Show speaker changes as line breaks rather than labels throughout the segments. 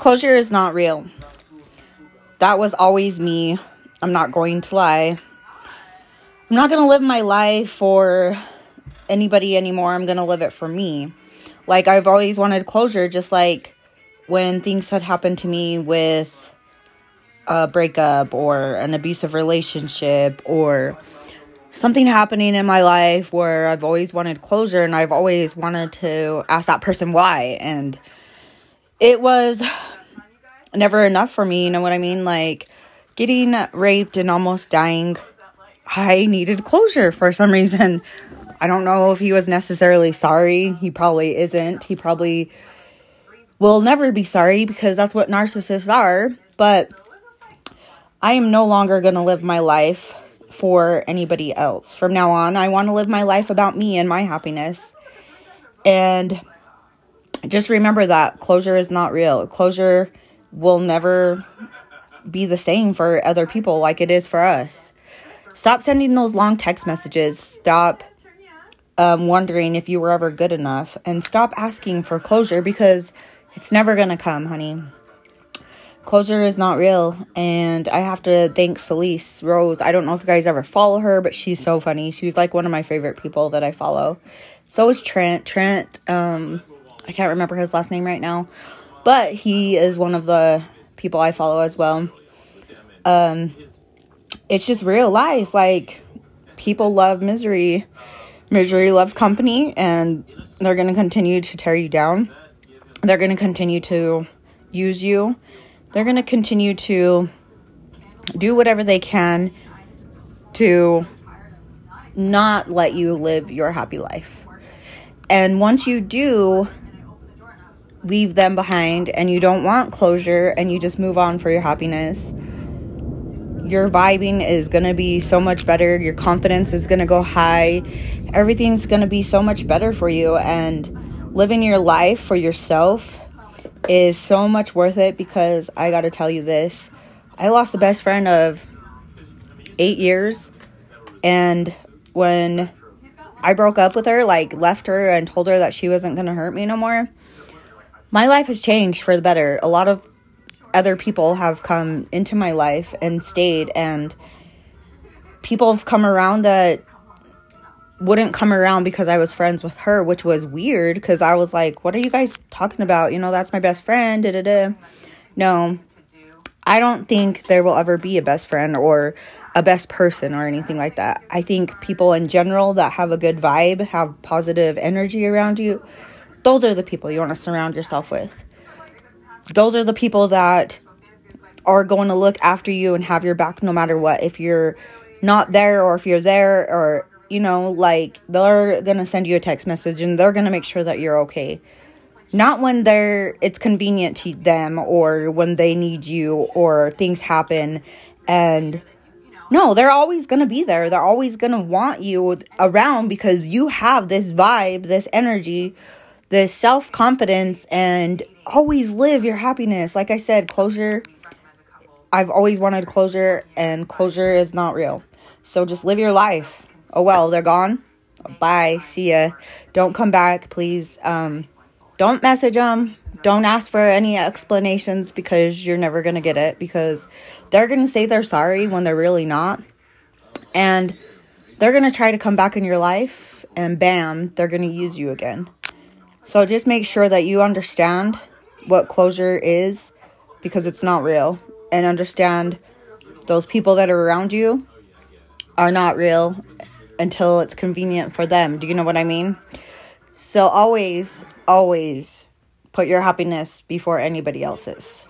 closure is not real. That was always me. I'm not going to lie. I'm not going to live my life for anybody anymore. I'm going to live it for me. Like, I've always wanted closure, just like when things had happened to me with a breakup or an abusive relationship or something happening in my life where I've always wanted closure and I've always wanted to ask that person why. And it was never enough for me. You know what I mean? Like getting raped and almost dying, I needed closure for some reason. I don't know if he was necessarily sorry. He probably isn't. He probably will never be sorry because that's what narcissists are. But I am no longer going to live my life for anybody else. From now on, I want to live my life about me and my happiness. And just remember that closure is not real. Closure will never be the same for other people like it is for us. Stop sending those long text messages. Stop um, wondering if you were ever good enough. And stop asking for closure because it's never going to come, honey closure is not real and i have to thank celeste rose i don't know if you guys ever follow her but she's so funny she's like one of my favorite people that i follow so is trent trent um i can't remember his last name right now but he is one of the people i follow as well. Um it's just real life like people love misery. Misery loves company and they're going to continue to tear you down. They're going to continue to use you. They're going to continue to do whatever they can to not let you live your happy life. And once you do leave them behind and you don't want closure and you just move on for your happiness, your vibing is going to be so much better. Your confidence is going to go high. Everything's going to be so much better for you. And living your life for yourself is so much worth it because I got to tell you this. I lost the best friend of eight years. And when I broke up with her, like left her and told her that she wasn't going to hurt me no more, my life has changed for the better. A lot of other people have come into my life and stayed, and people have come around that wouldn't come around because I was friends with her, which was weird because I was like, what are you guys talking about? You know, that's my best friend. Da, da, da. No, I don't think there will ever be a best friend or a best person or anything like that. I think people in general that have a good vibe, have positive energy around you, those are the people you want to surround yourself with. Those are the people that are going to look after you and have your back no matter what. If you're not there or if you're there or you know, like they're going to send you a text message and they're going to make sure that you're okay. Not when they're it's convenient to them or when they need you or things happen and no, they're always going to be there. They're always going to want you around because you have this vibe, this energy, this self-confidence and always live your happiness. Like I said, closure I've always wanted closure and closure is not real. So just live your life oh well, they're gone. Bye. See ya. Don't come back, please. Um, don't message them. Don't ask for any explanations because you're never to get it because they're to say they're sorry when they're really not. And they're to try to come back in your life and bam, they're to use you again. So just make sure that you understand what closure is because it's not real and understand those people that are around you are not real until it's convenient for them. Do you know what I mean? So always, always put your happiness before anybody else's.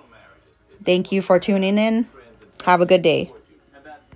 Thank you for tuning in. Have a good day.